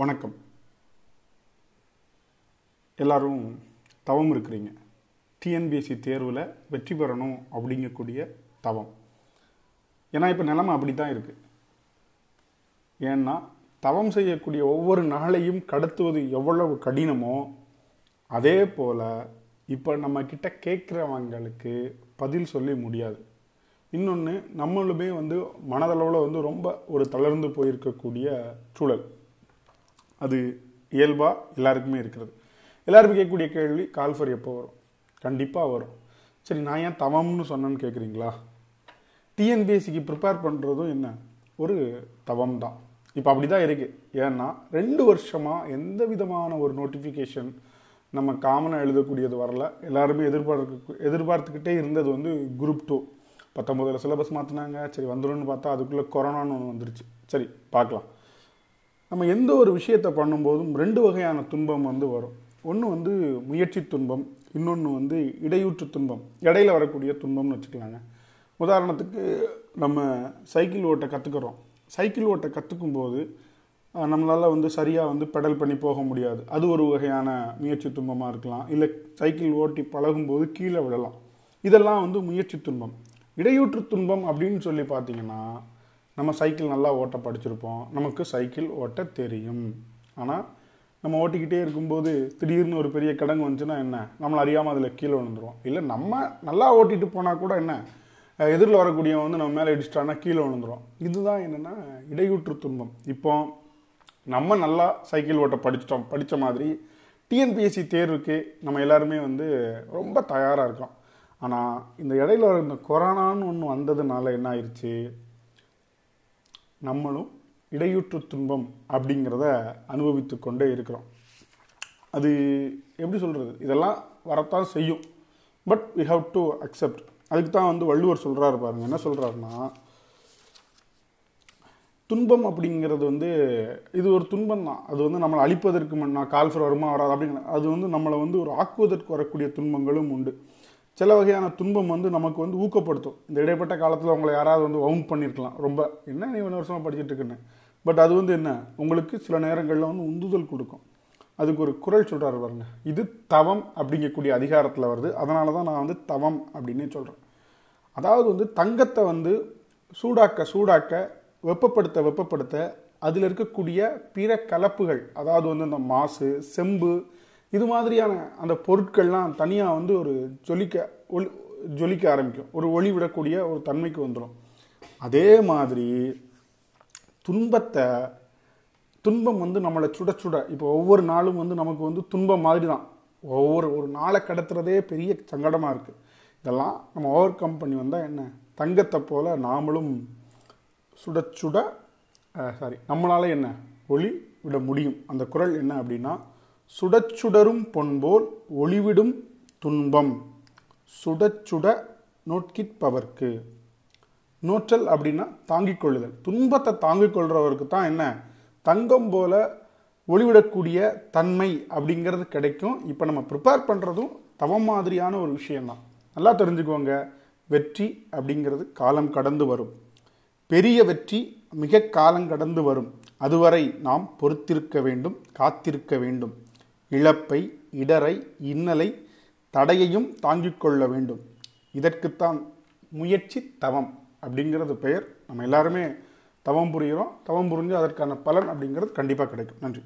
வணக்கம். எல்லோரும் தவம் இருக்கிறீங்க. டிஎன்பிஎஸ்சி தேர்வில் வெற்றி பெறணும் அப்படிங்கக்கூடிய தவம். ஏன்னா இப்போ நிலமை அப்படி தான் இருக்குது ஏன்னா தவம் செய்யக்கூடிய ஒவ்வொரு நாளையும் கடத்துவது எவ்வளவு கடினமோ அதே போல் இப்போ நம்ம கேட்குறவங்களுக்கு பதில் சொல்லி முடியாது. இன்னொன்று நம்மளுமே வந்து மனதளவில் வந்து ரொம்ப ஒரு தளர்ந்து போயிருக்கக்கூடிய சூழல். அது இயல்பாக எல்லாருக்குமே இருக்கிறது. எல்லாருமே கேட்கக்கூடிய கேள்வி கால்ஃபர் எப்போ வரும்? கண்டிப்பாக வரும். சரி நான் ஏன் தவம்னு சொன்னேன்னு கேட்குறீங்களா டிஎன்பிஎஸ்சிக்கு ப்ரிப்பேர் பண்ணுறதும் என்ன? ஒரு தவம் தான் இப்போ அப்படி தான் இருக்குது ஏன்னா ரெண்டு வருஷமாக எந்த விதமான ஒரு நோட்டிஃபிகேஷன் நம்ம காமனாக எழுதக்கூடியது வரல. எல்லாருமே எதிர்பார்க்க எதிர்பார்த்துக்கிட்டே இருந்தது வந்து குரூப் டூ பத்தொம்போதில் சிலபஸ் மாற்றினாங்க சரி வந்துடும்னு பார்த்தா அதுக்குள்ளே கொரோனான்னு ஒன்று வந்துருச்சு. சரி பார்க்கலாம். நம்ம எந்த ஒரு விஷயத்தை பண்ணும்போதும் ரெண்டு வகையான துன்பம் வந்து வரும். ஒன்று வந்து முயற்சி துன்பம் இன்னொன்று வந்து இடையூற்று துன்பம் இடையில வரக்கூடிய துன்பம்னு வச்சுக்கலாங்க. உதாரணத்துக்கு நம்ம சைக்கிள் ஓட்ட கற்றுக்குறோம் சைக்கிள் ஓட்ட கற்றுக்கும் போது நம்மளால் வந்து சரியாக வந்து பெடல் பண்ணி போக முடியாது. அது ஒரு வகையான முயற்சி துன்பமாக இருக்கலாம். இல்லை சைக்கிள் ஓட்டி பழகும்போது கீழே விழலாம். இதெல்லாம் வந்து முயற்சி துன்பம். இடையூற்று துன்பம் அப்படின்னு சொல்லி பார்த்தீங்கன்னா நம்ம சைக்கிள் நல்லா ஓட்ட படிச்சிருப்போம். நமக்கு சைக்கிள் ஓட்ட தெரியும். ஆனால் நம்ம ஓட்டிக்கிட்டே இருக்கும்போது திடீர்னு ஒரு பெரிய கிடங்கு வந்துச்சுன்னா என்ன? நம்மளை அறியாமல் அதில் கீழே விழுந்துருவோம். இல்லை நம்ம நல்லா ஓட்டிட்டு போனால் கூட என்ன? எதிரில் வரக்கூடியவன் வந்து நம்ம மேலே இடிச்சிட்டானா கீழே விழுந்துரும் இதுதான் என்னென்னா இடையூற்று துன்பம். இப்போ நம்ம நல்லா சைக்கிள் ஓட்ட படிச்சிட்டோம். படித்த மாதிரி டிஎன்பிஎஸ்சி தேர்வுக்கு நம்ம எல்லாருமே வந்து ரொம்ப தயாராக இருக்கோம். ஆனால் இந்த இடையில வர இந்த கொரோனான்னு ஒன்று வந்ததுனால என்ன ஆயிடுச்சு நம்மளும் இடையூற்று துன்பம் அப்படிங்கிறத அனுபவித்து கொண்டே இருக்கிறோம். அது எப்படி சொல்கிறது இதெல்லாம் வரத்தான் செய்யும். But we have to accept அதுக்கு தான் வந்து வள்ளுவர் சொல்கிறாரு பாருங்க. என்ன சொல்கிறாருன்னா துன்பம் அப்படிங்கிறது வந்து இது ஒரு துன்பம் தான். அது வந்து நம்மளை அழிப்பதற்கு முன்னா கால்ஃபர் வருமா வராது அப்படிங்கிற அது வந்து நம்மளை வந்து ஒரு ஆக்குவதற்கு வரக்கூடிய துன்பங்களும் உண்டு. சில வகையான துன்பம் வந்து நமக்கு வந்து ஊக்கப்படுத்தும். இந்த இடைப்பட்ட காலத்தில் உங்களை யாராவது வந்து வவுண்ட் பண்ணியிருக்கலாம் ரொம்ப என்ன நீ ஒன்று வருஷமாக படிச்சுட்டு இருக்குன்னு? பட் அது வந்து என்ன? உங்களுக்கு சில நேரங்களில் வந்து உந்துதல் கொடுக்கும். அதுக்கு ஒரு குரல் சொல்கிறார் பாருங்க. இது தவம் அப்படிங்கக்கூடிய அதிகாரத்தில் வருது. அதனால தான் நான் வந்து தவம் அப்படின்னே சொல்கிறேன் அதாவது வந்து தங்கத்தை வந்து சூடாக்க சூடாக்க வெப்பப்படுத்த வெப்பப்படுத்த அதில் இருக்கக்கூடிய பிற கலப்புகள் அதாவது வந்து இந்த மாசு செம்பு இது மாதிரியான அந்த பொருட்கள்லாம் தனியாக வந்து ஒரு ஜொலிக்க ஒளி ஜொலிக்க ஆரம்பிக்கும். ஒரு ஒளி விடக்கூடிய ஒரு தன்மைக்கு வந்துடும் அதே மாதிரி துன்பத்தை துன்பம் வந்து நம்மளை சுட சுட இப்போ ஒவ்வொரு நாளும் வந்து நமக்கு வந்து துன்பம் மாதிரி தான் ஒவ்வொரு ஒரு நாளை கடத்துறதே பெரிய சங்கடமாக இருக்குது இதெல்லாம் நம்ம ஓவர் கம் பண்ணி வந்தால் என்ன? தங்கத்தை போல் நாமளும் சுட சுட சாரி நம்மளால் என்ன? ஒளி விட முடியும். அந்த குரல் என்ன அப்படின்னா சுடச்சுடரும் பொன்போல் ஒளிவிடும் துன்பம். சுடச்சுட நோட்கிற்பவர்க்கு நோற்றல் அப்படின்னா தாங்கிக் கொள்ளுதல் துன்பத்தை தாங்கிக் கொள்றவருக்கு தான் என்ன? தங்கம் போல ஒளிவிடக்கூடிய தன்மை அப்படிங்கிறது கிடைக்கும். இப்போ நம்ம ப்ரிப்பேர் பண்ணுறதும் தவம் மாதிரியான ஒரு விஷயம்தான். நல்லா தெரிஞ்சுக்கோங்க. வெற்றி அப்படிங்கிறது காலம் கடந்து வரும். பெரிய வெற்றி மிக காலம் கடந்து வரும். அதுவரை நாம் பொறுத்திருக்க வேண்டும் காத்திருக்க வேண்டும். இழப்பை இடரை இன்னலை தடையையும் தாங்கிக் கொள்ள வேண்டும். இதற்குத்தான் முயற்சி தவம் அப்படிங்கிறது பெயர். நம்ம எல்லாருமே தவம் புரிகிறோம். தவம் புரிஞ்சு அதற்கான பலன் அப்படிங்கிறது கண்டிப்பாக கிடைக்கும். நன்றி.